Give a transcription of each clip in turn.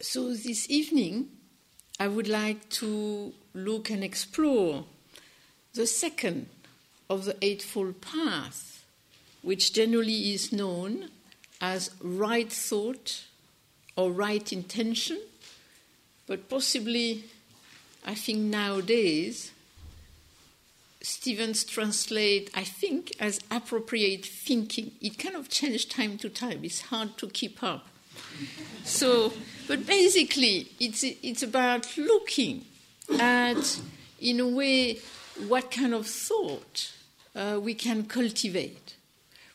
So this evening, I would like to look and explore the second of the Eightfold Path, which generally is known as right thought or right intention, but possibly, I think nowadays, Stevens translate, I think, as appropriate thinking. It kind of changed time to time. It's hard to keep up. So, but basically, it's it's about looking at, in a way, what kind of thought uh, we can cultivate.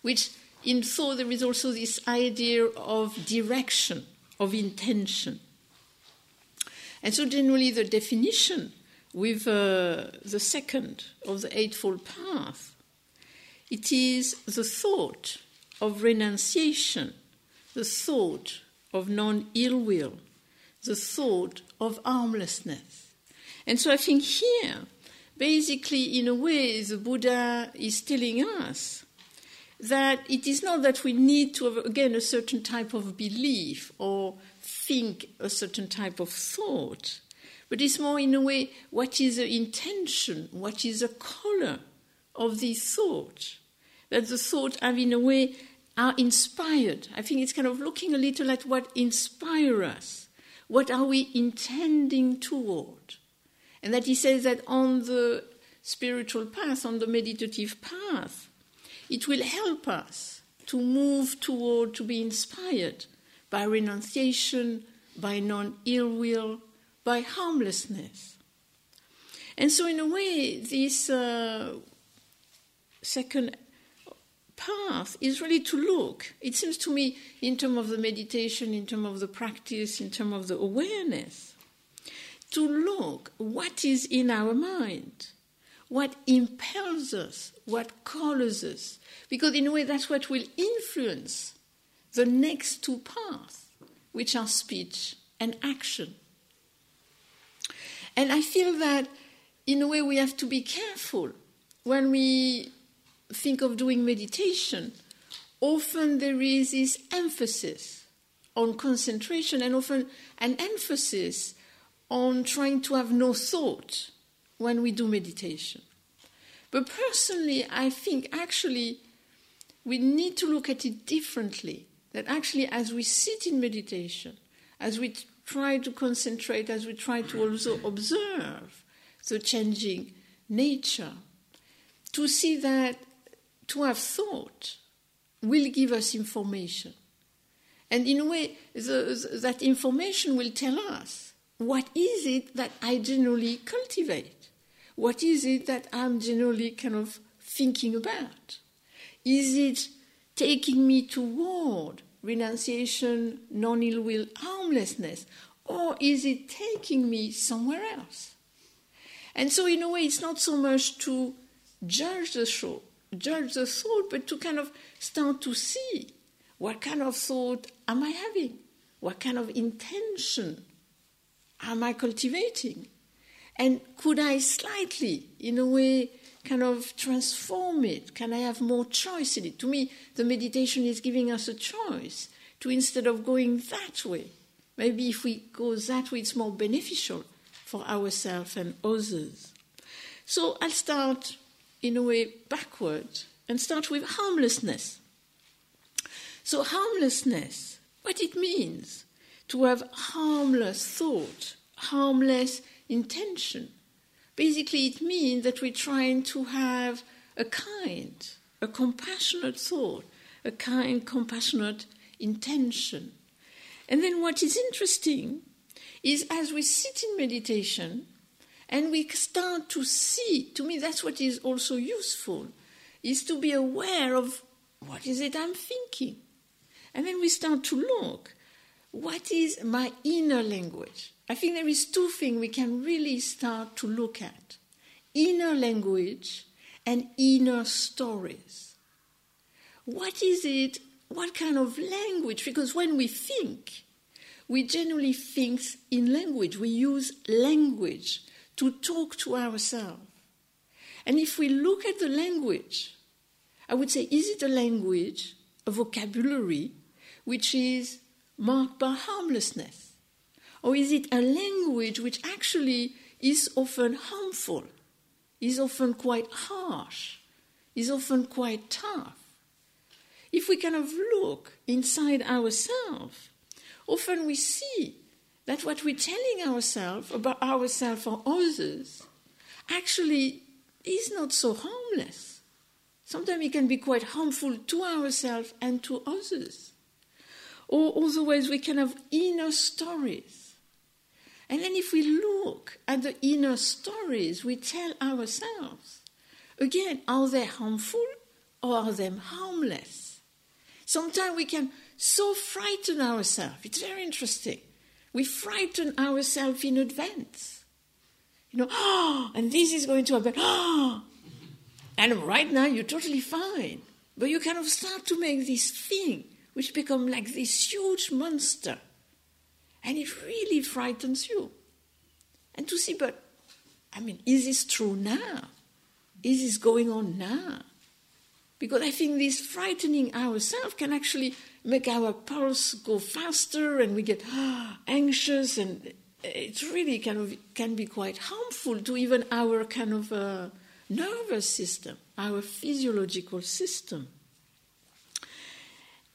Which in thought there is also this idea of direction, of intention. And so, generally, the definition with uh, the second of the Eightfold Path. It is the thought of renunciation, the thought of non ill will, the thought of harmlessness. And so I think here, basically, in a way, the Buddha is telling us that it is not that we need to have, again, a certain type of belief or think a certain type of thought, but it's more in a way what is the intention, what is the color of the thought. That the thought have in a way are inspired. I think it's kind of looking a little at what inspires us. What are we intending toward? And that he says that on the spiritual path, on the meditative path, it will help us to move toward, to be inspired by renunciation, by non ill will, by harmlessness. And so, in a way, this uh, second path is really to look, it seems to me, in terms of the meditation, in terms of the practice, in terms of the awareness, to look what is in our mind, what impels us, what colors us, because in a way that's what will influence the next two paths, which are speech and action. And I feel that, in a way, we have to be careful when we think of doing meditation. Often there is this emphasis on concentration and often an emphasis on trying to have no thought when we do meditation. But personally, I think actually we need to look at it differently. That actually, as we sit in meditation, as we try to concentrate as we try to also observe the changing nature, to see that to have thought will give us information. And in a way, the, that information will tell us what is it that I generally cultivate? What is it that I'm generally kind of thinking about? Is it taking me toward renunciation, non ill will, harmlessness, or is it taking me somewhere else? And so, in a way, it's not so much to judge the thought, judge the thought, but to kind of start to see what kind of thought am I having? What kind of intention am I cultivating? And could I slightly, in a way, kind of transform it? Can I have more choice in it? To me, the meditation is giving us a choice to instead of going that way, maybe if we go that way, it's more beneficial for ourselves and others. So I'll start in a way backward and start with harmlessness. So, harmlessness, what it means to have harmless thought, harmless intention. Basically, it means that we're trying to have a kind, a compassionate thought, a kind, compassionate intention. And then what is interesting is as we sit in meditation and we start to see, to me, that's what is also useful, is to be aware of what is it I'm thinking. And then we start to look, what is my inner language? I think there is two things we can really start to look at inner language and inner stories. What is it? What kind of language? Because when we think, we generally think in language. We use language to talk to ourselves. And if we look at the language, I would say, is it a language, a vocabulary, which is marked by harmlessness? Or is it a language which actually is often harmful, is often quite harsh, is often quite tough? If we kind of look inside ourselves, often we see that what we're telling ourselves about ourselves or others actually is not so harmless. Sometimes it can be quite harmful to ourselves and to others. Or otherwise, we can have inner stories. And then, if we look at the inner stories we tell ourselves, again, are they harmful or are they harmless? Sometimes we can so frighten ourselves. It's very interesting. We frighten ourselves in advance. You know, oh, and this is going to happen. Oh, and right now you're totally fine. But you kind of start to make this thing which become like this huge monster. And it really frightens you. And to see, but I mean, is this true now? Is this going on now? Because I think this frightening ourselves can actually make our pulse go faster and we get anxious and it's really kind of can be quite harmful to even our kind of uh, nervous system, our physiological system.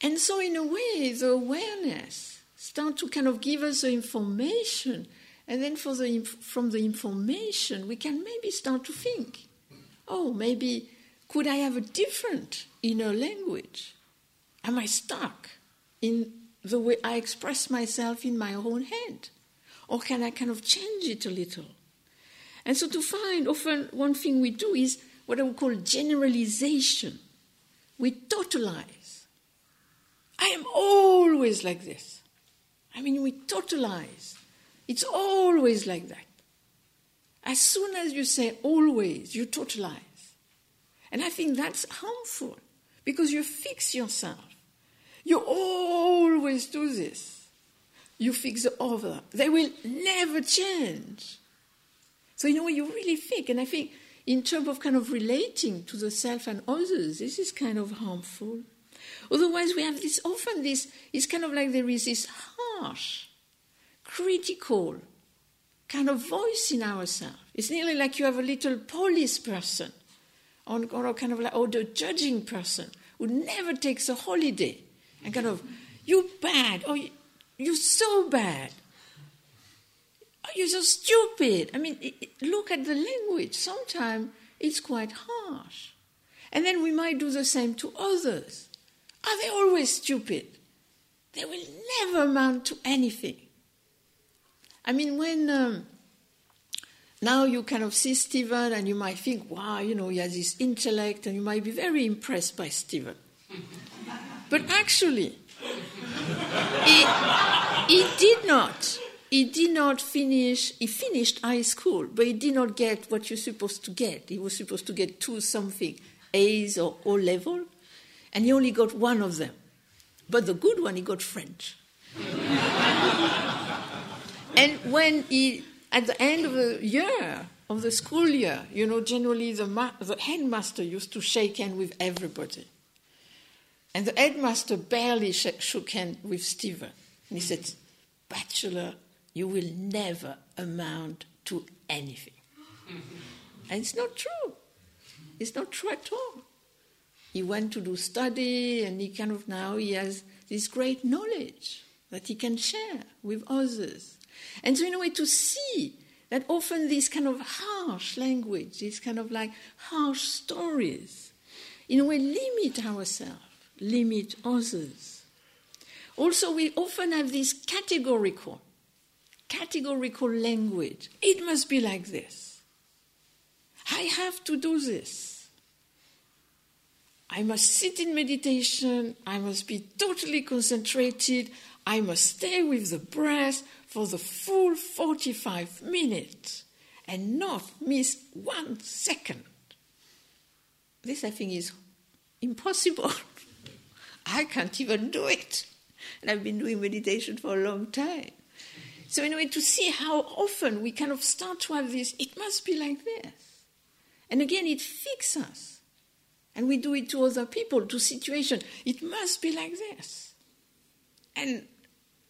And so, in a way, the awareness start to kind of give us the information, and then for the, from the information, we can maybe start to think, oh, maybe could I have a different inner language? Am I stuck in the way I express myself in my own head? Or can I kind of change it a little? And so to find, often one thing we do is what I would call generalization. We totalize. I am always like this. I mean, we totalize. It's always like that. As soon as you say always, you totalize. And I think that's harmful because you fix yourself. You always do this. You fix the other. They will never change. So, you know, you really think, and I think in terms of kind of relating to the self and others, this is kind of harmful. Otherwise, we have this often this, it's kind of like there is this harsh, critical kind of voice in ourselves. It's nearly like you have a little police person or, or kind of like, or the judging person who never takes a holiday and kind of, you bad, or you're so bad. Oh, you're so stupid. I mean, look at the language. Sometimes it's quite harsh. And then we might do the same to others. Are they always stupid? They will never amount to anything. I mean, when um, now you kind of see Stephen and you might think, wow, you know, he has this intellect, and you might be very impressed by Stephen. But actually, he, he did not. He did not finish, he finished high school, but he did not get what you're supposed to get. He was supposed to get two something, A's or O level, and he only got one of them. But the good one, he got French. and when he at the end of the year, of the school year, you know, generally the, ma- the headmaster used to shake hands with everybody. And the headmaster barely sh- shook hands with Stephen. And he said, Batchelor, you will never amount to anything. and it's not true. It's not true at all. He went to do study, and he kind of now he has this great knowledge that he can share with others. And so, in a way, to see that often this kind of harsh language, these kind of like harsh stories, in a way, limit ourselves, limit others. Also, we often have this categorical, categorical language. It must be like this. I have to do this. I must sit in meditation. I must be totally concentrated. I must stay with the breath for the full 45 minutes and not miss one second. This, I think, is impossible. I can't even do it. And I've been doing meditation for a long time. So, in a way, to see how often we kind of start to have this, it must be like this. And again, it fixes us. And we do it to other people, to situations. It must be like this. And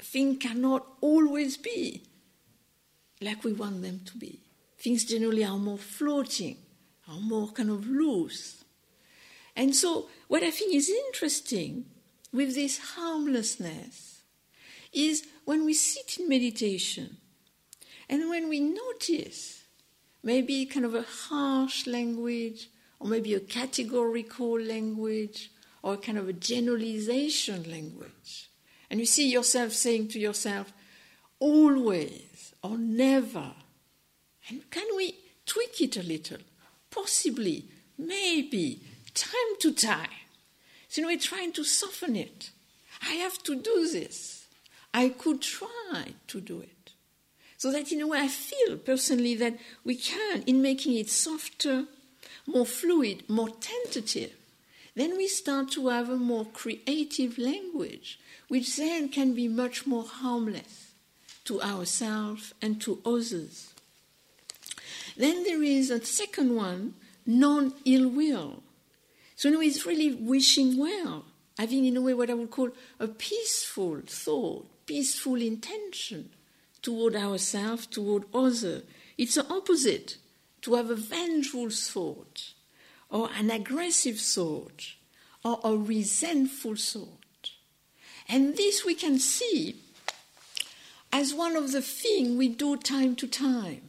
things cannot always be like we want them to be. Things generally are more floating, are more kind of loose. And so, what I think is interesting with this harmlessness is when we sit in meditation and when we notice maybe kind of a harsh language or maybe a categorical language or kind of a generalization language. And you see yourself saying to yourself, always or never. And can we tweak it a little? Possibly, maybe, time to time. So, we're trying to soften it. I have to do this. I could try to do it. So that, in a way, I feel personally that we can, in making it softer, more fluid, more tentative, then we start to have a more creative language, which then can be much more harmless to ourselves and to others. Then there is a second one, non ill will. So, now it's really wishing well, having, in a way, what I would call a peaceful thought, peaceful intention toward ourselves, toward others. It's the opposite to have a vengeful thought, or an aggressive thought, or a resentful thought. And this we can see as one of the things we do time to time.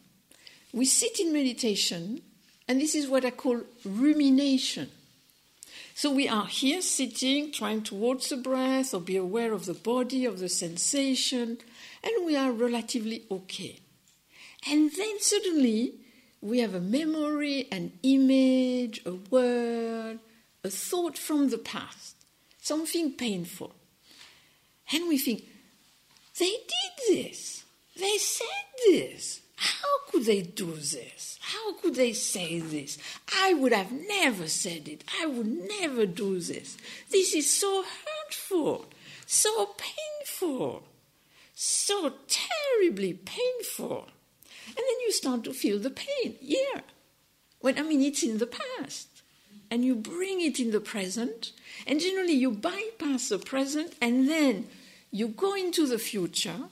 We sit in meditation, and this is what I call rumination. So we are here sitting, trying to watch the breath or be aware of the body, of the sensation, and we are relatively okay. And then suddenly we have a memory, an image, a word, a thought from the past, something painful. And we think, they did this, they said this. How could they do this? How could they say this? I would have never said it. I would never do this. This is so hurtful, so painful, so terribly painful. And then you start to feel the pain. Yeah. When I mean, it's in the past. And you bring it in the present. And generally, you bypass the present and then you go into the future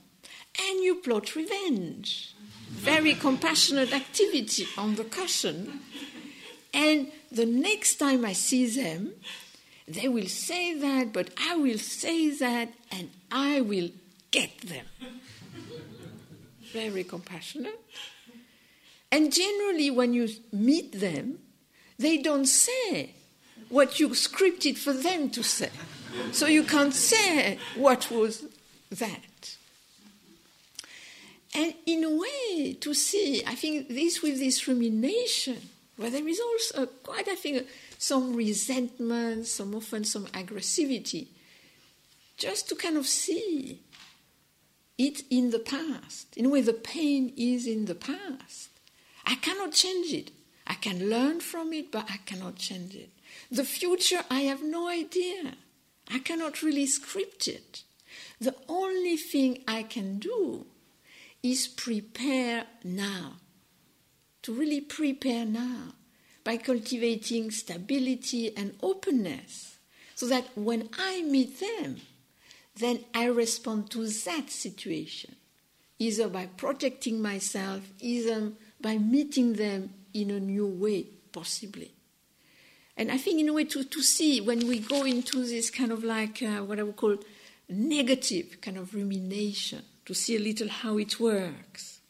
and you plot revenge. Very compassionate activity on the cushion. And the next time I see them, they will say that, but I will say that, and I will get them very compassionate. And generally, when you meet them, they don't say what you scripted for them to say. So you can't say what was that. And in a way, to see, I think this with this rumination, where there is also quite, I think, some resentment, some often some aggressivity, just to kind of see it in the past. In a way, the pain is in the past. I cannot change it. I can learn from it, but I cannot change it. The future, I have no idea. I cannot really script it. The only thing I can do is prepare now. To really prepare now by cultivating stability and openness so that when I meet them, then I respond to that situation, either by protecting myself, either by meeting them in a new way, possibly. And I think, in a way, to, to see when we go into this kind of like uh, what I would call negative kind of rumination, to see a little how it works.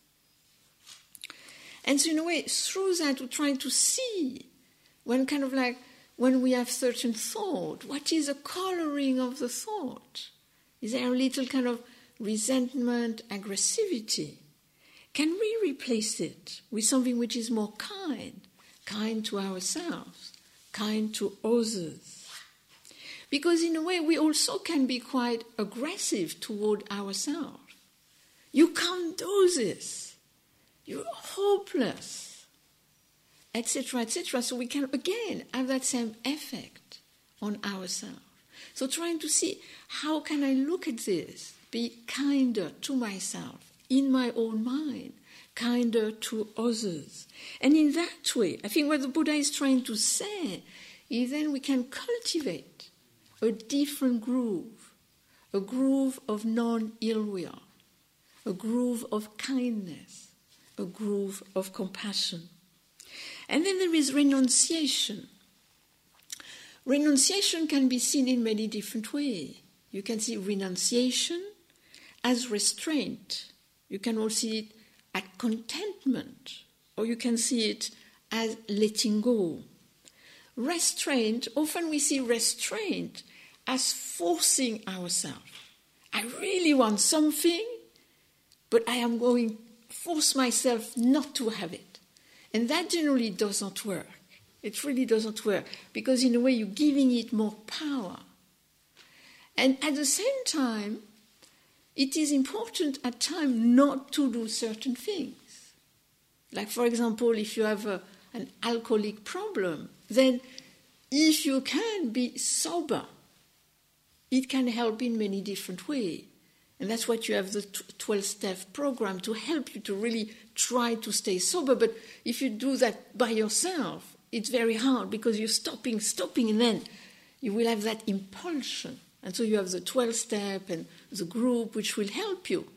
And so, in a way, through that, we're trying to see when kind of like when we have certain thought, what is the coloring of the thought? Is there a little kind of resentment, aggressivity? Can we replace it with something which is more kind, kind to ourselves, kind to others? Because in a way, we also can be quite aggressive toward ourselves. You can't do this. You're hopeless, etc., etc. So we can again have that same effect on ourselves. So trying to see how can I look at this, be kinder to myself in my own mind, kinder to others. And in that way, I think what the Buddha is trying to say is then we can cultivate a different groove, a groove of non ill will, a groove of kindness, a groove of compassion. And then there is renunciation. Renunciation can be seen in many different ways. You can see renunciation as restraint. You can also see it at contentment, or you can see it as letting go. Restraint, often we see restraint as forcing ourselves. I really want something, but I am going to force myself not to have it. And that generally doesn't work. It really doesn't work because, in a way, you're giving it more power. And at the same time, it is important at times not to do certain things. Like, for example, if you have a, an alcoholic problem, then if you can be sober, it can help in many different ways. And that's what you have the 12 step program to help you to really try to stay sober. But if you do that by yourself, it's very hard because you're stopping, stopping, and then you will have that impulsion. And so you have the 12 step and the group which will help you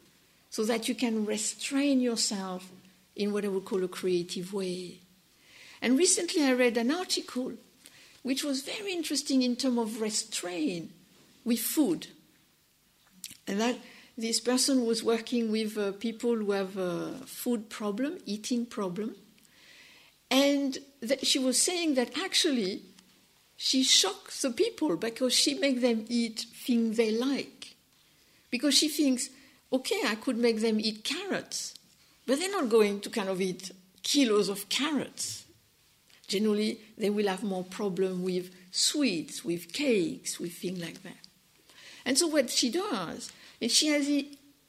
so that you can restrain yourself in what I would call a creative way. And recently I read an article which was very interesting in terms of restraint with food. And that this person was working with uh, people who have a food problem, eating problem. And that she was saying that actually she shocks the people because she makes them eat things they like. Because she thinks, okay, I could make them eat carrots, but they're not going to kind of eat kilos of carrots. Generally, they will have more problem with sweets, with cakes, with things like that. And so what she does is she has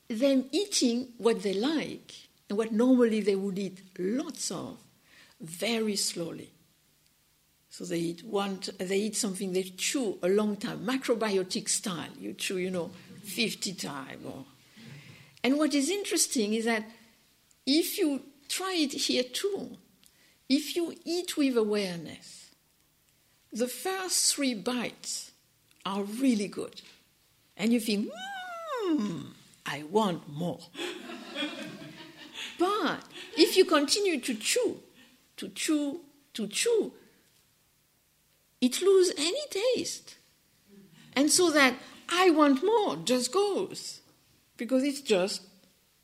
them eating what they like and what normally they would eat lots of very slowly. So they eat one, they eat something they chew a long time, macrobiotic style. You chew, you know, 50 times. Or... And what is interesting is that if you try it here too, if you eat with awareness, the first three bites are really good. And you think, hmm, hmm, I want more. but if you continue to chew, to chew, to chew, it loses any taste. And so that I want more just goes because it's just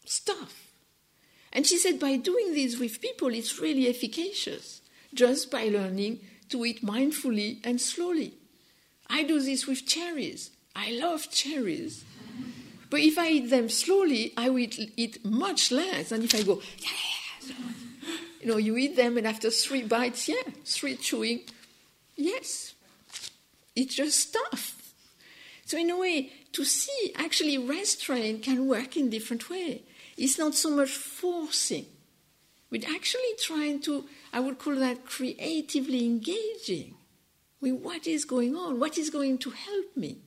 stuff. And she said by doing this with people, it's really efficacious just by learning to eat mindfully and slowly. I do this with cherries. I love cherries. But if I eat them slowly, I will eat much less than if I go, yeah. You know, you eat them, and after three bites, yeah, three chewing, Yes, it's just stuff. So in a way, to see actually restraint can work in different way. It's not so much forcing, but actually trying to, I would call that creatively engaging with what is going on, what is going to help me.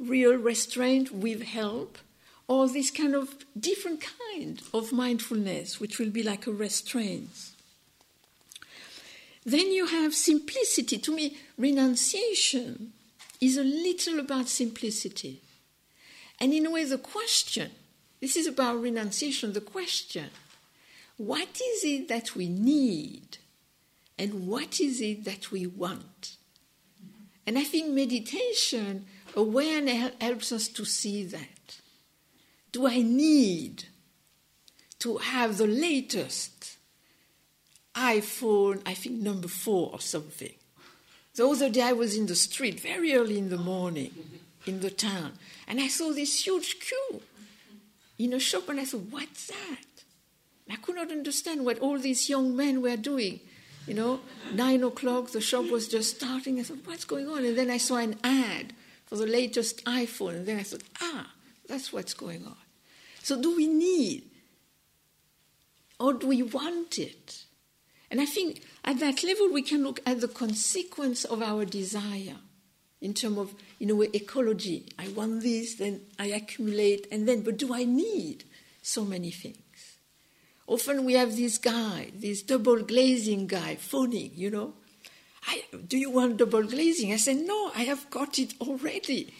Real restraint with help, or this kind of different kind of mindfulness, which will be like a restraint. Then you have simplicity. To me, renunciation is a little about simplicity. And in a way, the question this is about renunciation the question what is it that we need? And what is it that we want? And I think meditation, awareness helps us to see that. Do I need to have the latest iPhone, I think number four or something. The other day I was in the street very early in the morning in the town, and I saw this huge queue in a shop, and I thought, what's that? I could not understand what all these young men were doing. You know, nine o'clock, the shop was just starting. I thought, what's going on? And then I saw an ad for the latest iPhone, and then I thought, ah, that's what's going on. So, do we need or do we want it? And I think at that level we can look at the consequence of our desire in terms of, in a way, ecology. I want this, then I accumulate, and then, but do I need so many things? Often we have this guy, this double glazing guy, phoning, you know. I, do you want double glazing? I said, no, I have got it already.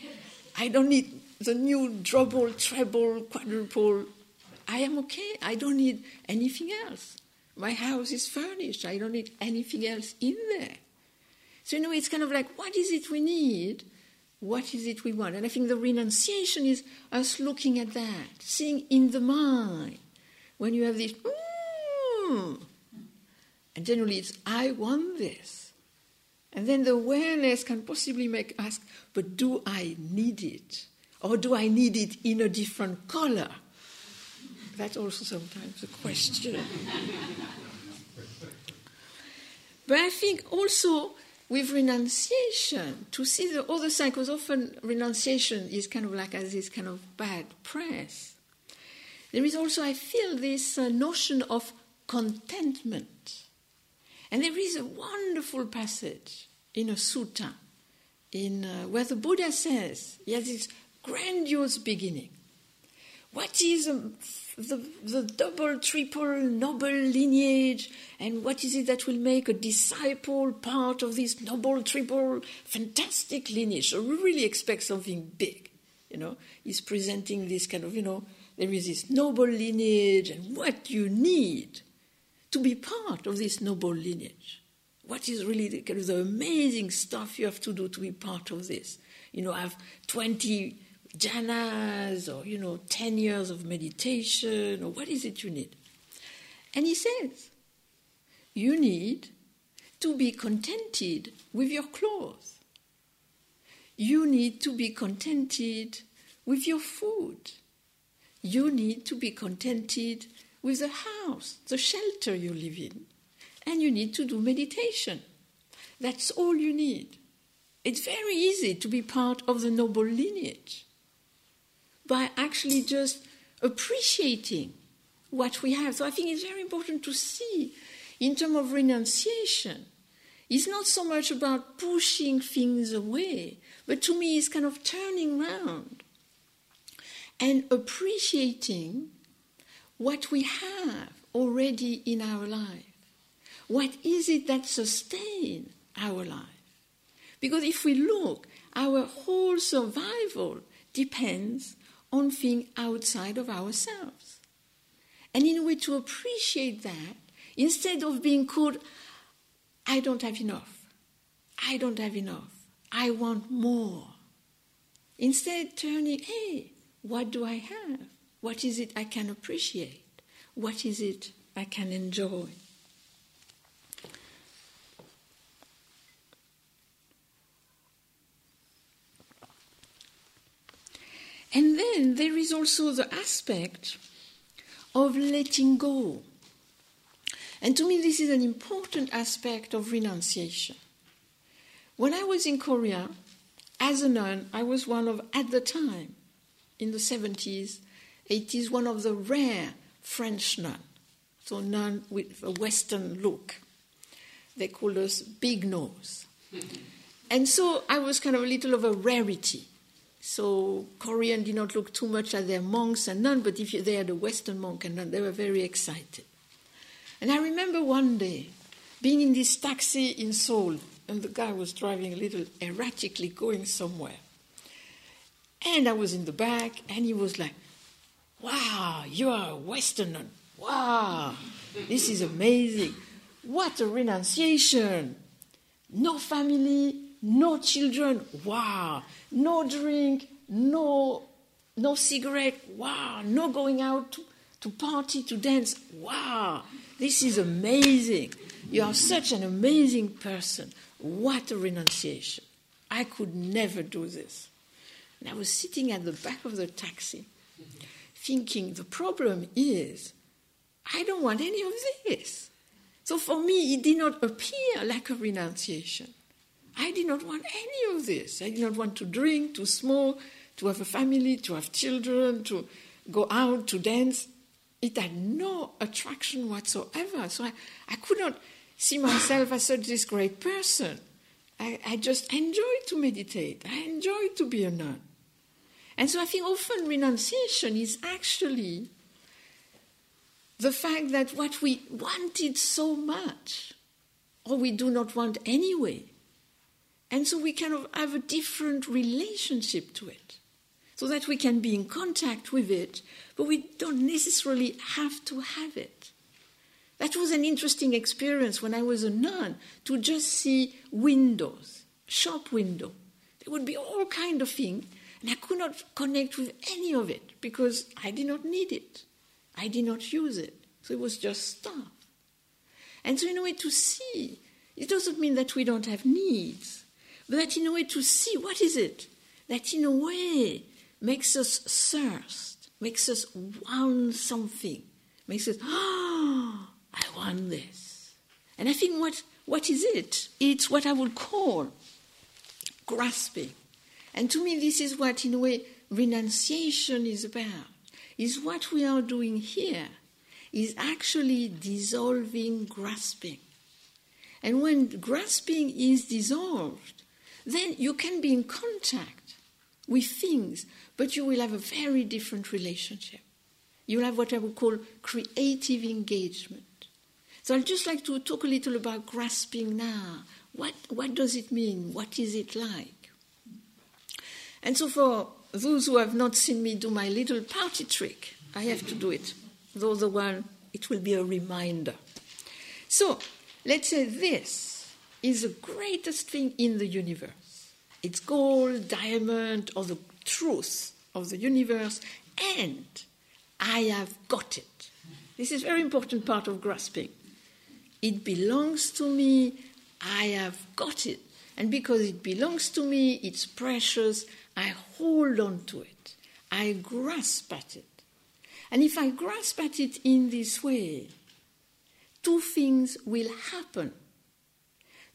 I don't need the new double, treble, quadruple I am okay. I don't need anything else. My house is furnished. I don't need anything else in there. So, you know, it's kind of like, what is it we need? What is it we want? And I think the renunciation is us looking at that, seeing in the mind. When you have this, mm, and generally it's, I want this. And then the awareness can possibly make ask, but do I need it? Or do I need it in a different color? That's also sometimes a question. but I think also with renunciation, to see the other side, because often renunciation is kind of like as this kind of bad press. There is also, I feel, this uh, notion of contentment. And there is a wonderful passage in a sutta in, uh, where the Buddha says, he has this grandiose beginning. What is um, the, the double, triple, noble lineage, and what is it that will make a disciple part of this noble, triple, fantastic lineage? So we really expect something big. You know, he's presenting this kind of, you know, there is this noble lineage, and what you need to be part of this noble lineage. What is really the, the amazing stuff you have to do to be part of this? You know, have 20 jhanas or, you know, 10 years of meditation or what is it you need? And he says, you need to be contented with your clothes. You need to be contented with your food. You need to be contented with the house, the shelter you live in. And you need to do meditation. That's all you need. It's very easy to be part of the noble lineage by actually just appreciating what we have. So I think it's very important to see in terms of renunciation. It's not so much about pushing things away, but to me, it's kind of turning around and appreciating what we have already in our life. What is it that sustains our life? Because if we look, our whole survival depends on things outside of ourselves. And in a way to appreciate that, instead of being called, I don't have enough, I don't have enough, I want more. Instead, turning, hey, what do I have? What is it I can appreciate? What is it I can enjoy? And then there is also the aspect of letting go. And to me, this is an important aspect of renunciation. When I was in Korea, as a nun, I was one of, at the time, in the 70s, 80s, one of the rare French nuns. So, nun with a Western look. They called us big nose. and so I was kind of a little of a rarity. So Korean did not look too much at their monks and nuns, but if they had a Western monk and nun, they were very excited. And I remember one day being in this taxi in Seoul, and the guy was driving a little erratically going somewhere. And I was in the back, and he was like, Wow, you are a Westerner. Wow, this is amazing. What a renunciation. No family, no children, wow, no drink, no, no cigarette, wow, no going out to, to party, to dance, wow, this is amazing. You are such an amazing person. What a renunciation. I could never do this. And I was sitting at the back of the taxi thinking the problem is I don't want any of this. So for me, it did not appear like a renunciation. I did not want any of this. I did not want to drink, to smoke, to have a family, to have children, to go out, to dance. It had no attraction whatsoever. So I, I could not see myself as such this great person. I, I just enjoyed to meditate. I enjoyed to be a nun. And so I think often renunciation is actually the fact that what we wanted so much, or we do not want anyway, and so we kind of have a different relationship to it. so that we can be in contact with it, but we don't necessarily have to have it. That was an interesting experience when I was a nun to just see windows, shop window. There would be all kind of things, and I could not connect with any of it because I did not need it. I did not use it. So it was just stuff. And so in a way to see, it doesn't mean that we don't have needs, but in a way to see what is it that in a way makes us thirst, makes us want something, makes us, oh, I want this. And I think what, what is it? It's what I would call grasping. And to me, this is what, in a way, renunciation is about, is what we are doing here, is actually dissolving grasping. And when grasping is dissolved, then you can be in contact with things, but you will have a very different relationship. You will have what I would call creative engagement. So I'd just like to talk a little about grasping now. What, what does it mean? What is it like? And so, for those who have not seen me do my little party trick, I have to do it. Though the one, it will be a reminder. So, let's say this is the greatest thing in the universe. It's gold, diamond, or the truth of the universe, and I have got it. This is a very important part of grasping. It belongs to me, I have got it. And because it belongs to me, it's precious, I hold on to it. I grasp at it. And if I grasp at it in this way, two things will happen.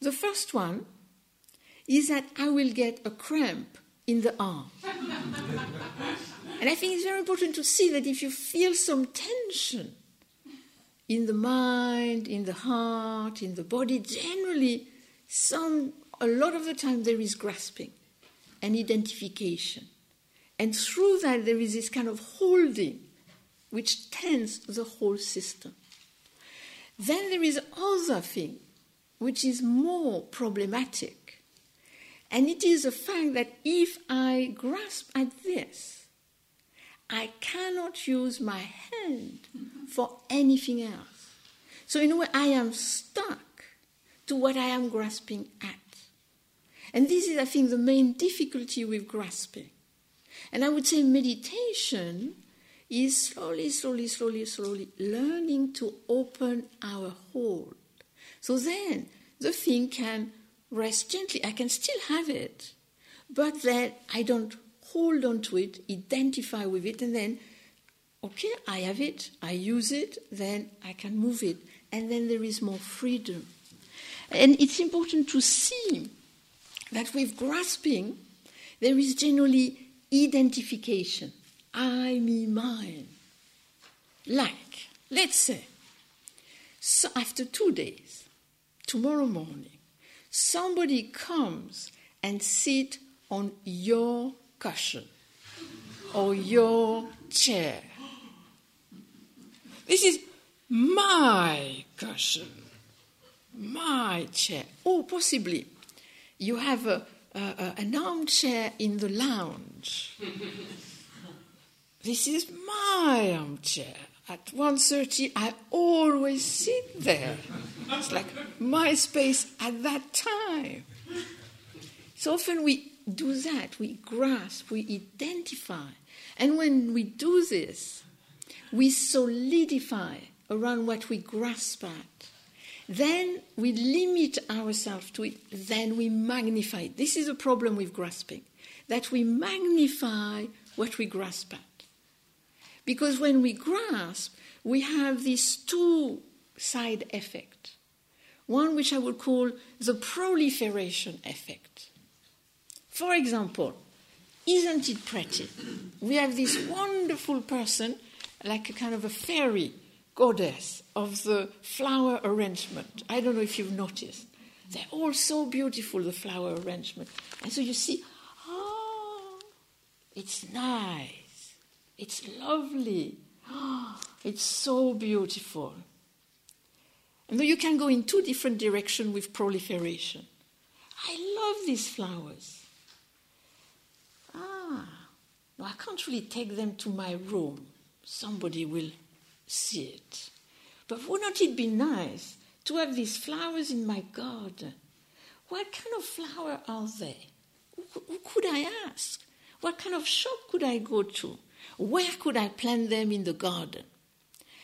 The first one is that I will get a cramp in the arm. and I think it's very important to see that if you feel some tension in the mind, in the heart, in the body, generally, some, a lot of the time there is grasping and identification. And through that, there is this kind of holding which tends the whole system. Then there is other thing which is more problematic. And it is the fact that if I grasp at this, I cannot use my hand for anything else. So, in a way, I am stuck to what I am grasping at. And this is, I think, the main difficulty with grasping. And I would say meditation is slowly, slowly, slowly, slowly learning to open our hold. So then the thing can rest gently. I can still have it, but then I don't hold on to it, identify with it, and then, okay, I have it, I use it, then I can move it, and then there is more freedom. And it's important to see that with grasping, there is generally identification. I, me, mine. Like, let's say, so after two days, tomorrow morning, somebody comes and sit on your cushion or your chair. This is my cushion, my chair. Or possibly you have a, a, an armchair in the lounge. this is my armchair. At 1.30, I always sit there. It's like my space at that time. So often we do that. We grasp, we identify. And when we do this, we solidify around what we grasp at. Then we limit ourselves to it, then we magnify it. This is a problem with grasping, that we magnify what we grasp at. Because when we grasp, we have this two side effect. One which I would call the proliferation effect. For example, isn't it pretty? We have this wonderful person, like a kind of a fairy goddess of the flower arrangement. I don't know if you've noticed. They're all so beautiful, the flower arrangement. And so you see, oh, it's nice, it's lovely, it's so beautiful. And you can go in two different directions with proliferation. I love these flowers. Ah, no, I can't really take them to my room. Somebody will see it. But wouldn't it be nice to have these flowers in my garden? What kind of flower are they? Who could I ask? What kind of shop could I go to? Where could I plant them in the garden?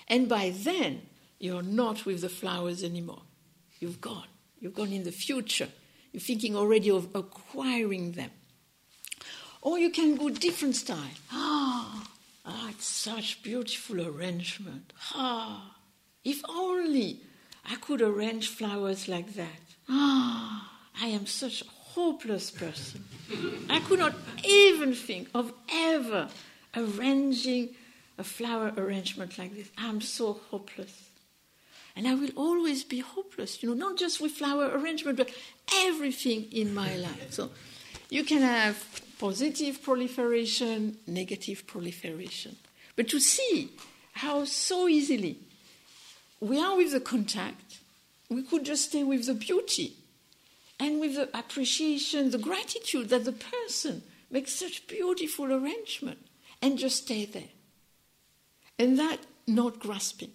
And by then, you're not with the flowers anymore. You've gone. You've gone in the future. You're thinking already of acquiring them. Or you can go different style. Ah, ah, it's such beautiful arrangement. Ah, if only I could arrange flowers like that. Ah, I am such a hopeless person. I could not even think of ever arranging a flower arrangement like this. I'm so hopeless. And I will always be hopeless, you know, not just with flower arrangement, but everything in my life. So you can have positive proliferation, negative proliferation. But to see how so easily we are with the contact, we could just stay with the beauty and with the appreciation, the gratitude that the person makes such beautiful arrangement and just stay there. And that not grasping.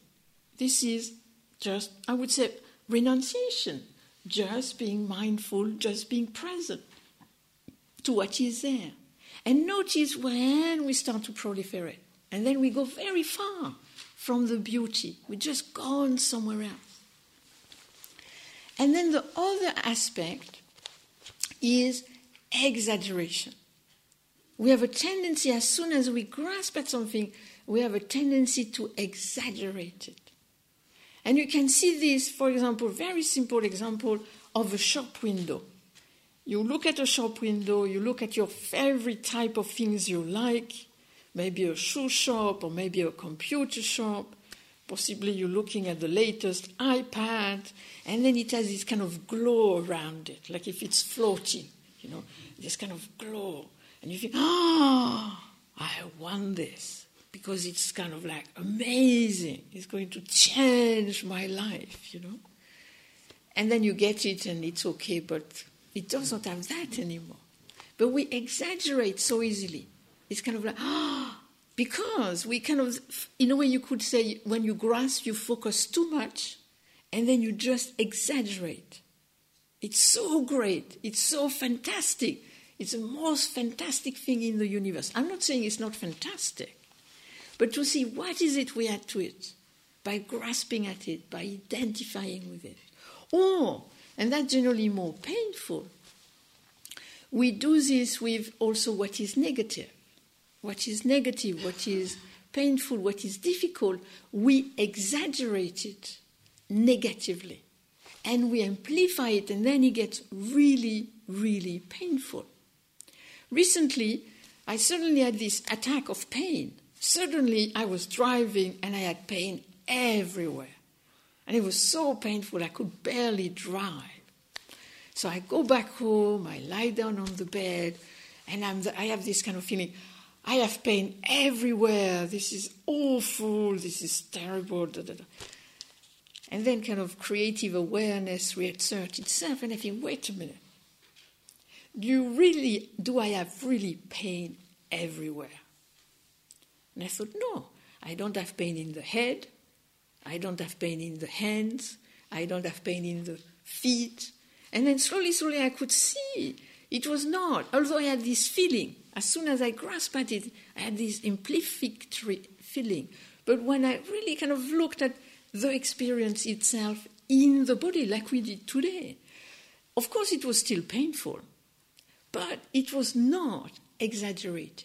This is just, I would say, renunciation, just being mindful, just being present to what is there. And notice when we start to proliferate, and then we go very far from the beauty, we just gone somewhere else. And then the other aspect is exaggeration. We have a tendency, as soon as we grasp at something, we have a tendency to exaggerate it. And you can see this, for example, very simple example of a shop window. You look at a shop window, you look at your favorite type of things you like, maybe a shoe shop or maybe a computer shop. Possibly you're looking at the latest iPad, and then it has this kind of glow around it, like if it's floating, you know, this kind of glow. And you think, oh, I want this because it's kind of like amazing. It's going to change my life, you know. And then you get it and it's okay, but it doesn't have that anymore. But we exaggerate so easily. It's kind of like, ah, oh, because we kind of, in a way, you could say, when you grasp, you focus too much, and then you just exaggerate. It's so great. It's so fantastic. It's the most fantastic thing in the universe. I'm not saying it's not fantastic, but to see what is it we add to it by grasping at it, by identifying with it. Or and that's generally more painful. We do this with also what is negative. What is negative, what is painful, what is difficult, we exaggerate it negatively. And we amplify it, and then it gets really, really painful. Recently, I suddenly had this attack of pain. Suddenly, I was driving and I had pain everywhere. And it was so painful, I could barely drive. So I go back home, I lie down on the bed, and I'm the, I have this kind of feeling I have pain everywhere. This is awful. This is terrible. Da, da, da. And then, kind of creative awareness reasserts itself, and I think, wait a minute. Do you really, do I have really pain everywhere? And I thought, no, I don't have pain in the head. I don't have pain in the hands. I don't have pain in the feet. And then slowly, slowly, I could see it was not. Although I had this feeling, as soon as I grasped at it, I had this implicit feeling. But when I really kind of looked at the experience itself in the body, like we did today, of course it was still painful, but it was not exaggerated.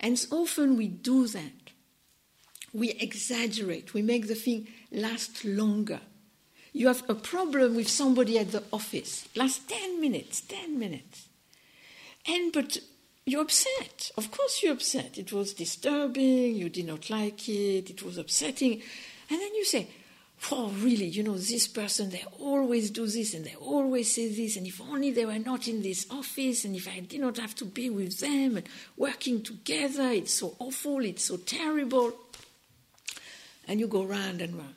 And often we do that we exaggerate, we make the thing last longer. You have a problem with somebody at the office, last 10 minutes, 10 minutes. And but you're upset. Of course you're upset. It was disturbing, you did not like it, it was upsetting. And then you say, oh, really, you know, this person, they always do this and they always say this, and if only they were not in this office, and if I did not have to be with them and working together, it's so awful, it's so terrible and you go round and round.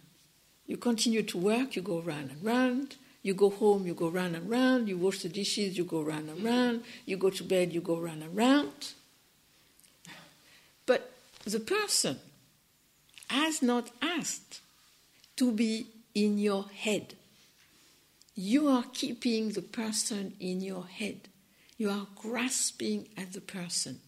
You continue to work, you go round and round. You go home, you go round and round. You wash the dishes, you go round and round. You go to bed, you go round and round. But the person has not asked to be in your head. You are keeping the person in your head. You are grasping at the person.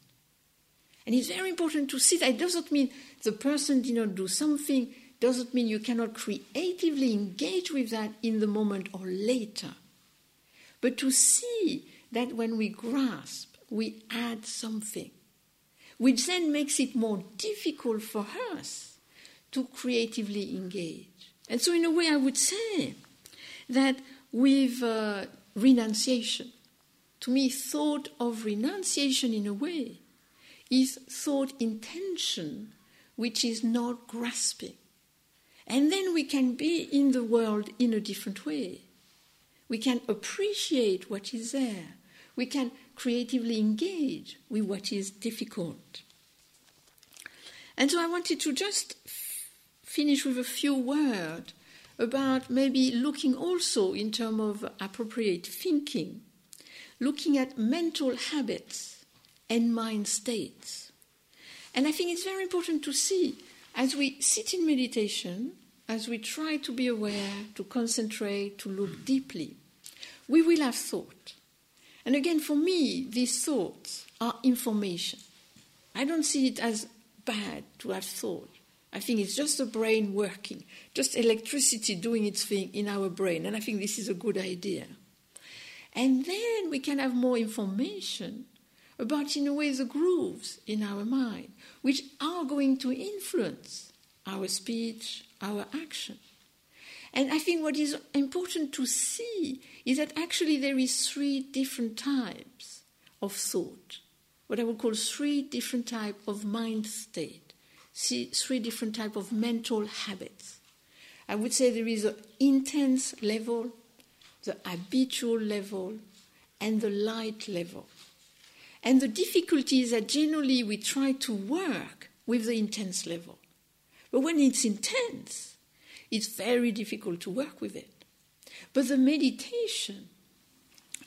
And it's very important to see that it doesn't mean the person did not do something, doesn't mean you cannot creatively engage with that in the moment or later. But to see that when we grasp, we add something, which then makes it more difficult for us to creatively engage. And so, in a way, I would say that with uh, renunciation, to me, thought of renunciation in a way is thought intention which is not grasping. And then we can be in the world in a different way. We can appreciate what is there. We can creatively engage with what is difficult. And so I wanted to just finish with a few words about maybe looking also in terms of appropriate thinking, looking at mental habits and mind states. And I think it's very important to see as we sit in meditation, as we try to be aware, to concentrate, to look deeply, we will have thought. And again, for me, these thoughts are information. I don't see it as bad to have thought. I think it's just the brain working, just electricity doing its thing in our brain. And I think this is a good idea. And then we can have more information about, in a way, the grooves in our mind, which are going to influence our speech, our action. And I think what is important to see is that actually there is three different types of thought, what I would call three different types of mind state, three different type of mental habits. I would say there is an intense level, the habitual level, and the light level. And the difficulty is that generally we try to work with the intense level. But when it's intense, it's very difficult to work with it. But the meditation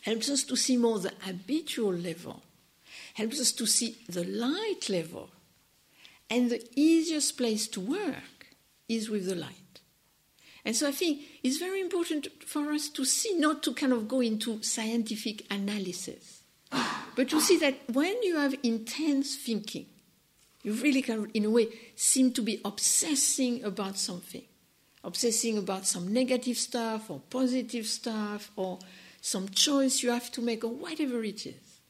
helps us to see more the habitual level, helps us to see the light level. And the easiest place to work is with the light. And so I think it's very important for us to see, not to kind of go into scientific analysis, but to see that when you have intense thinking, you really can, in a way, seem to be obsessing about something, obsessing about some negative stuff or positive stuff or some choice you have to make or whatever it is.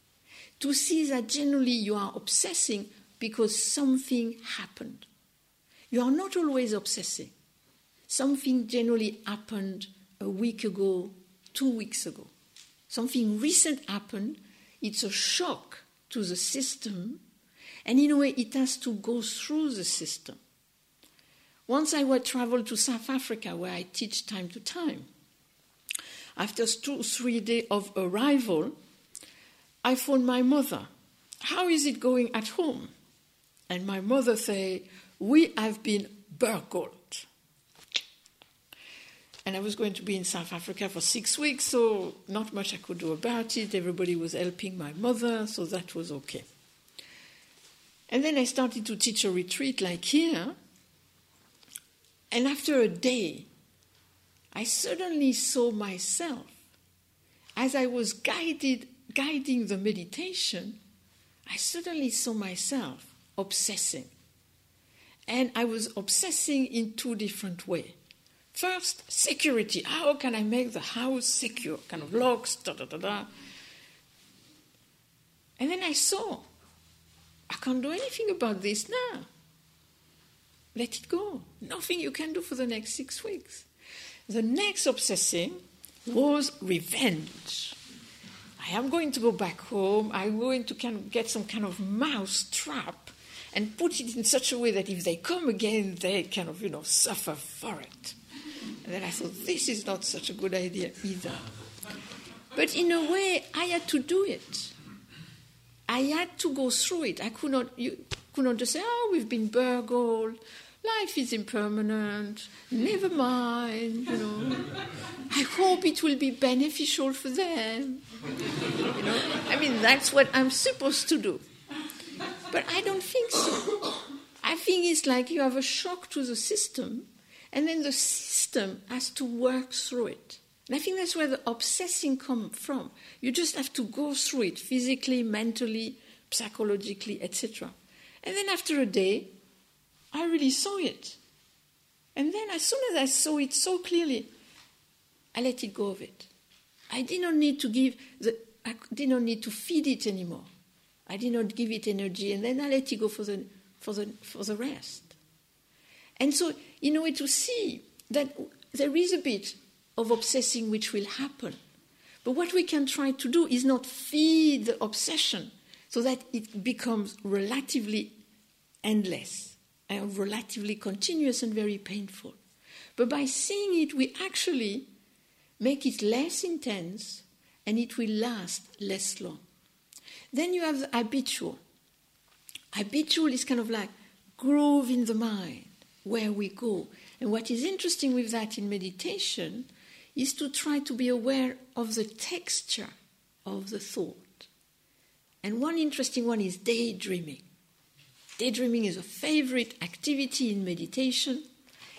To see that generally you are obsessing because something happened. You are not always obsessing. Something generally happened a week ago, two weeks ago. Something recent happened. It's a shock to the system, and in a way, it has to go through the system. Once I would travel to South Africa, where I teach time to time. After two, three days of arrival, I phoned my mother. How is it going at home? And my mother said, We have been burgled. And I was going to be in South Africa for six weeks, so not much I could do about it. Everybody was helping my mother, so that was okay. And then I started to teach a retreat like here. And after a day, I suddenly saw myself as I was guided, guiding the meditation. I suddenly saw myself obsessing. And I was obsessing in two different ways. First, security. How can I make the house secure? Kind of locks, da da da da. And then I saw, I can't do anything about this now. Let it go. Nothing you can do for the next six weeks. The next obsessing was revenge. I am going to go back home. I'm going to kind of get some kind of mouse trap and put it in such a way that if they come again, they kind of, you know, suffer for it. And then I thought, this is not such a good idea either. But in a way, I had to do it. I had to go through it. I could not, you could not just say, oh, we've been burgled. Life is impermanent. Never mind, you know. I hope it will be beneficial for them. You know, I mean, that's what I'm supposed to do. But I don't think so. I think it's like you have a shock to the system, and then the system has to work through it. And I think that's where the obsessing comes from. You just have to go through it physically, mentally, psychologically, etc. And then after a day, I really saw it. And then as soon as I saw it so clearly, I let it go of it. I did not need to give the I did not need to feed it anymore. I did not give it energy, and then I let it go for the for the for the rest. And so, in a way, to see that there is a bit of obsessing which will happen, but what we can try to do is not feed the obsession so that it becomes relatively endless and relatively continuous and very painful. But by seeing it, we actually make it less intense and it will last less long. Then you have the habitual. Habitual is kind of like groove in the mind, where we go. And what is interesting with that in meditation is to try to be aware of the texture of the thought. And one interesting one is daydreaming. Daydreaming is a favorite activity in meditation.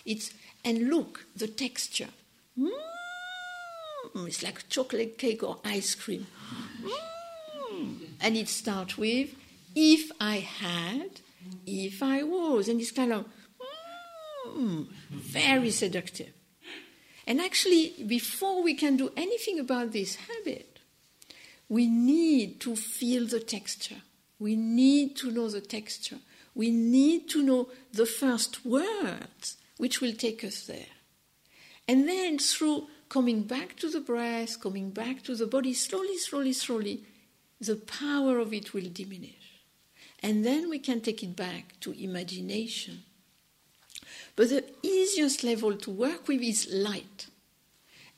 It's and look the texture. Mm, it's like chocolate cake or ice cream. Mm. And it starts with if I had, if I was, and it's kind of mm, very seductive. And actually, before we can do anything about this habit, we need to feel the texture. We need to know the texture. We need to know the first words which will take us there. And then through coming back to the breath, coming back to the body, slowly, slowly, slowly, the power of it will diminish. And then we can take it back to imagination. But the easiest level to work with is light.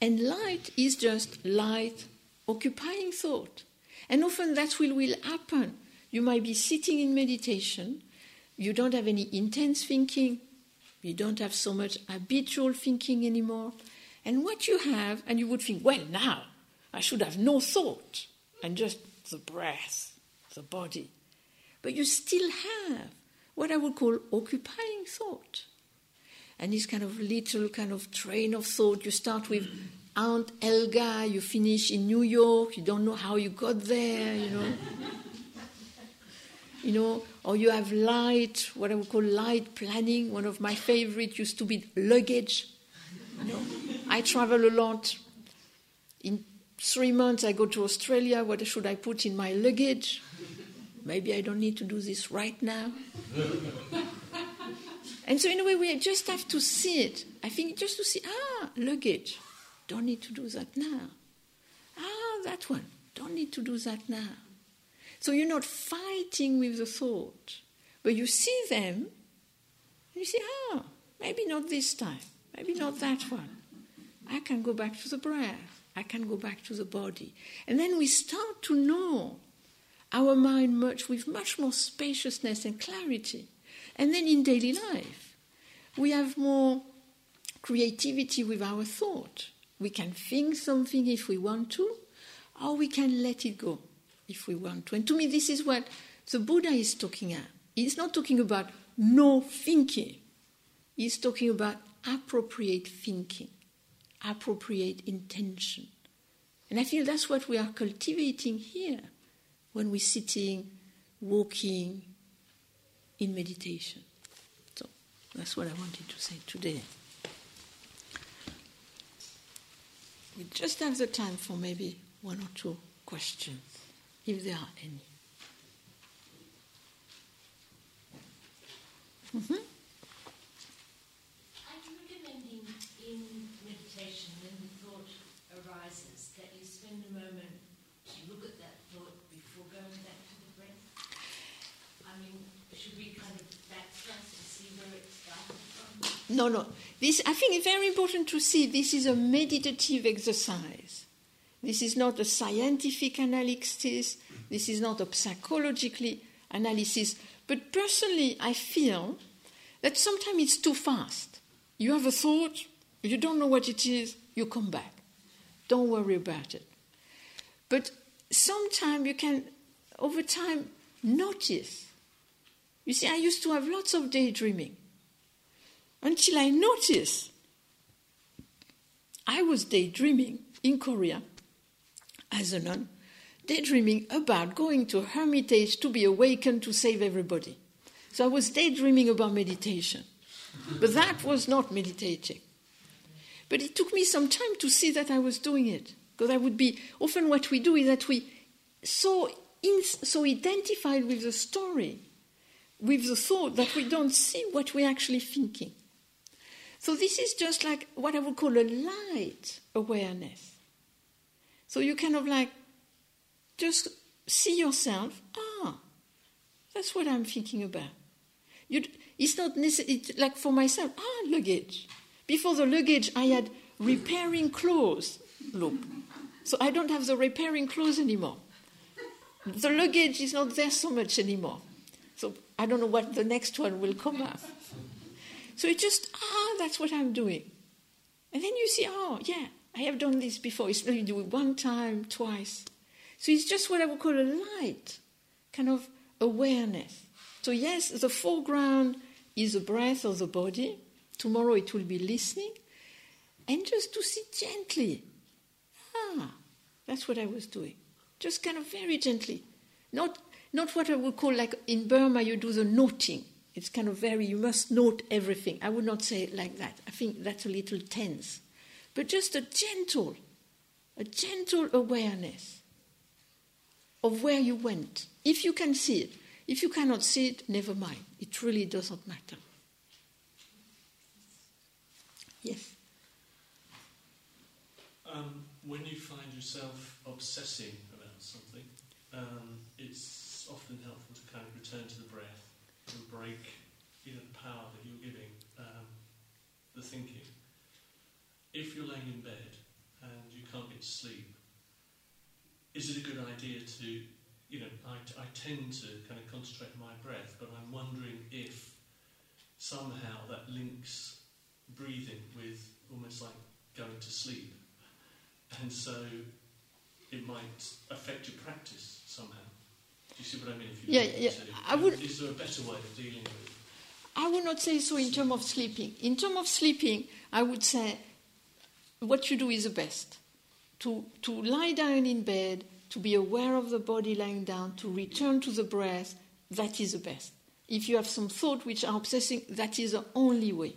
And light is just light, occupying thought. And often that will, will happen. You might be sitting in meditation, you don't have any intense thinking, you don't have so much habitual thinking anymore. And what you have, and you would think, well, now I should have no thought and just the breath, the body. But you still have what I would call occupying thought. And this kind of little kind of train of thought. You start with Aunt Elga, you finish in New York, you don't know how you got there, you know. you know, or you have light, what I would call light planning. One of my favorite used to be luggage. You know, I travel a lot. In three months, I go to Australia. What should I put in my luggage? Maybe I don't need to do this right now. and so, in a way, we just have to see it. I think just to see, ah, luggage. Don't need to do that now. Ah, that one. Don't need to do that now. So you're not fighting with the thought, but you see them, you say, ah, maybe not this time, maybe not that one. I can go back to the breath. I can go back to the body. And then we start to know our mind much with much more spaciousness and clarity. And then in daily life, we have more creativity with our thought. We can think something if we want to, or we can let it go if we want to. And to me, this is what the Buddha is talking at. He's not talking about no thinking, he's talking about appropriate thinking, appropriate intention. And I feel that's what we are cultivating here when we're sitting, walking in meditation. So that's what I wanted to say today. We just have the time for maybe one or two questions, if there are any. Mm-hmm. I'm recommending in meditation when the thought arises that you spend a moment to look at that thought before going back to the breath. I mean, should we kind of backtrack to see where it started from? No, no. This, I think it's very important to see this is a meditative exercise. This is not a scientific analysis, this is not a psychologically analysis. But personally, I feel that sometimes it's too fast. You have a thought, you don't know what it is, you come back. Don't worry about it. But sometimes you can, over time, notice You see, I used to have lots of daydreaming until I noticed I was daydreaming in Korea as a nun, daydreaming about going to a hermitage to be awakened to save everybody. So I was daydreaming about meditation. But that was not meditating. But it took me some time to see that I was doing it. Because I would be, often what we do is that we so, in, so identified with the story, with the thought, that we don't see what we're actually thinking. So this is just like what I would call a light awareness. So you kind of like just see yourself, ah, that's what I'm thinking about. You, it's not necessary, like for myself, ah, luggage. Before the luggage, I had repairing clothes loop. So I don't have the repairing clothes anymore. The luggage is not there so much anymore. So I don't know what the next one will come up. So it's just, ah, that's what I'm doing. And then you see, oh, yeah, I have done this before. It's not you do it one time, twice. So it's just what I would call a light, kind of awareness. So, yes, the foreground is the breath of the body. Tomorrow it will be listening. And just to sit gently. Ah, that's what I was doing. Just kind of very gently. Not, not what I would call like in Burma, you do the noting. It's kind of very, you must note everything. I would not say it like that. I think that's a little tense. But just a gentle, a gentle awareness of where you went. If you can see it, if you cannot see it, never mind. It really doesn't matter. Yes. Um, when you find yourself obsessing about something, um, it's often helpful to kind of return to the breath and break know, the power that you're giving um, the thinking. If you're laying in bed and you can't get to sleep, is it a good idea to you know, I, I tend to kind of concentrate my breath, but I'm wondering if somehow that links breathing with almost like going to sleep. And so it might affect your practice somehow. Do you see what I mean? yeah, yeah. I would, is there a better way of dealing with it? I would not say so in terms of sleeping. In terms of sleeping, I would say what you do is the best. To, to lie down in bed to be aware of the body lying down, to return to the breath, that is the best. If you have some thought which are obsessing, that is the only way.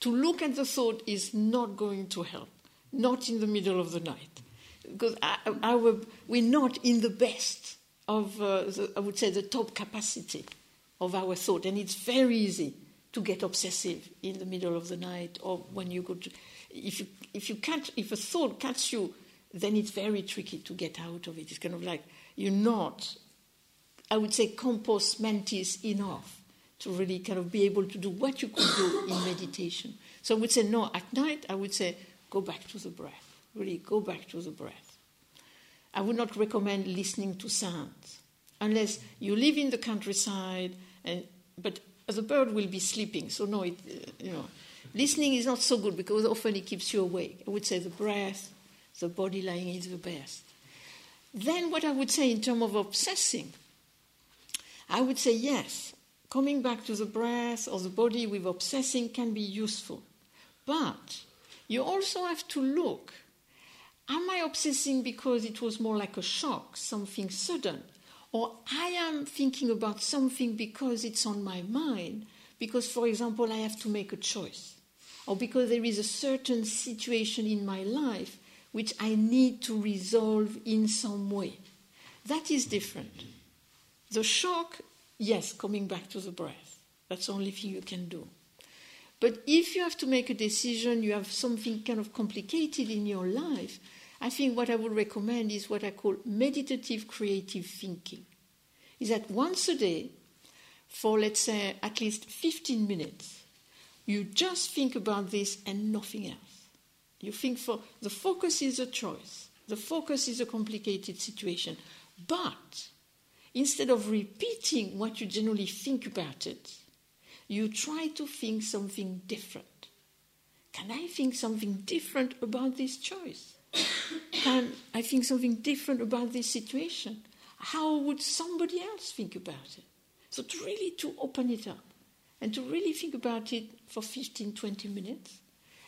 To look at the thought is not going to help, not in the middle of the night. Because our, we're not in the best of, uh, the, I would say, the top capacity of our thought. And it's very easy to get obsessive in the middle of the night or when you go to. If, you, if, you catch, if a thought catches you then it's very tricky to get out of it. It's kind of like you're not, I would say, compos mentis enough to really kind of be able to do what you could do in meditation. So I would say, no, at night, I would say, go back to the breath. Really, go back to the breath. I would not recommend listening to sounds unless you live in the countryside, and, but the bird will be sleeping. So, no, it, uh, you know, listening is not so good because often it keeps you awake. I would say the breath, the body lying is the best. Then, what I would say in terms of obsessing, I would say yes, coming back to the breath or the body with obsessing can be useful. But you also have to look am I obsessing because it was more like a shock, something sudden? Or I am thinking about something because it's on my mind, because, for example, I have to make a choice, or because there is a certain situation in my life which I need to resolve in some way. That is different. The shock, yes, coming back to the breath. That's the only thing you can do. But if you have to make a decision, you have something kind of complicated in your life, I think what I would recommend is what I call meditative creative thinking. Is that once a day, for let's say at least 15 minutes, you just think about this and nothing else. You think for the focus is a choice, the focus is a complicated situation. But instead of repeating what you generally think about it, you try to think something different. Can I think something different about this choice? Can I think something different about this situation? How would somebody else think about it? So to really to open it up and to really think about it for 15, 20 minutes.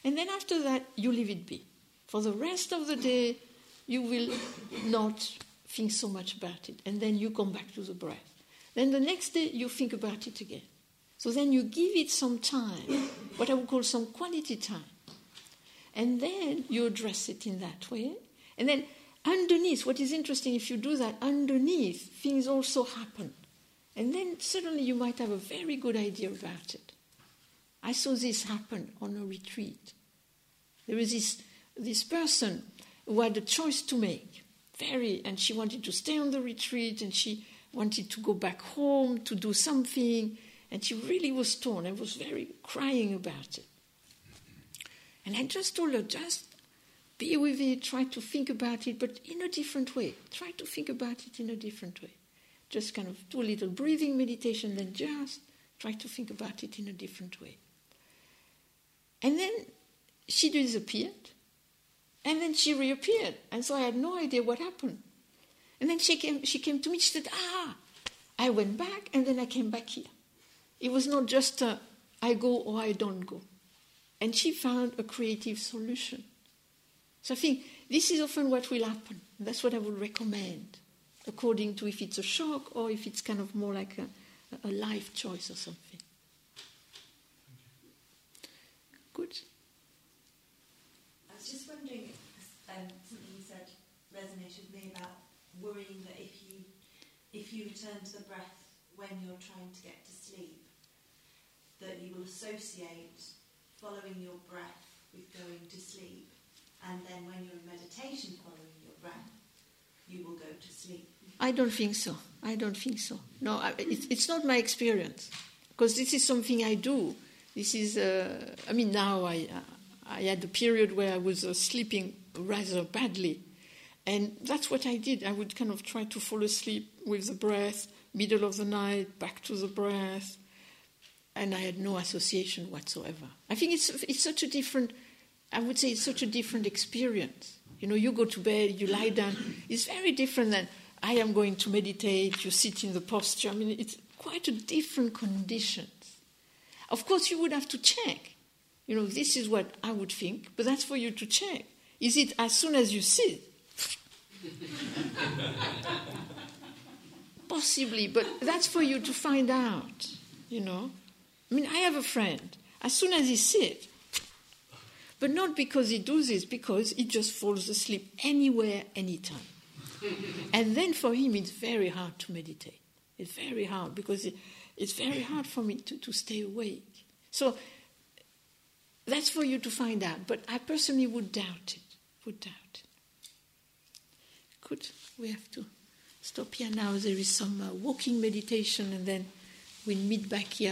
And then after that, you leave it be. For the rest of the day, you will not think so much about it. And then you come back to the breath. Then the next day, you think about it again. So then you give it some time, what I would call some quality time. And then you address it in that way. And then underneath, what is interesting, if you do that, underneath, things also happen. And then suddenly you might have a very good idea about it. I saw this happen on a retreat. There was this, this person who had a choice to make, very, and she wanted to stay on the retreat and she wanted to go back home to do something, and she really was torn and was very crying about it. And I just told her, just be with it, try to think about it, but in a different way. Try to think about it in a different way. Just kind of do a little breathing meditation, then just try to think about it in a different way. And then she disappeared, and then she reappeared, and so I had no idea what happened. And then she came, she came to me, she said, Ah, I went back, and then I came back here. It was not just a, I go or I don't go. And she found a creative solution. So I think this is often what will happen. That's what I would recommend according to if it's a shock or if it's kind of more like a, a life choice or something. Good. I was just wondering, um, something you said resonated with me about worrying that if you if you return to the breath when you're trying to get to sleep, that you will associate following your breath with going to sleep, and then when you're in meditation following your breath, you will go to sleep. I don't think so. I don't think so. No, it's not my experience because this is something I do. This is, uh, I mean, now I, uh, I had a period where I was uh, sleeping rather badly. And that's what I did. I would kind of try to fall asleep with the breath, middle of the night, back to the breath. And I had no association whatsoever. I think it's, it's such a different, I would say it's such a different experience. You know, you go to bed, you lie down. It's very different than I am going to meditate, you sit in the posture. I mean, it's quite a different conditions. Of course, you would have to check. You know, this is what I would think, but that's for you to check. Is it as soon as you sit? Possibly, but that's for you to find out, you know. I mean, I have a friend, as soon as he sits, but not because he does this, because he just falls asleep anywhere, anytime. and then for him, it's very hard to meditate. It's very hard because it, it's very hard for me to, to stay awake. So that's for you to find out. But I personally would doubt it. Would doubt it. Good. We have to stop here now. There is some uh, walking meditation, and then we'll meet back here.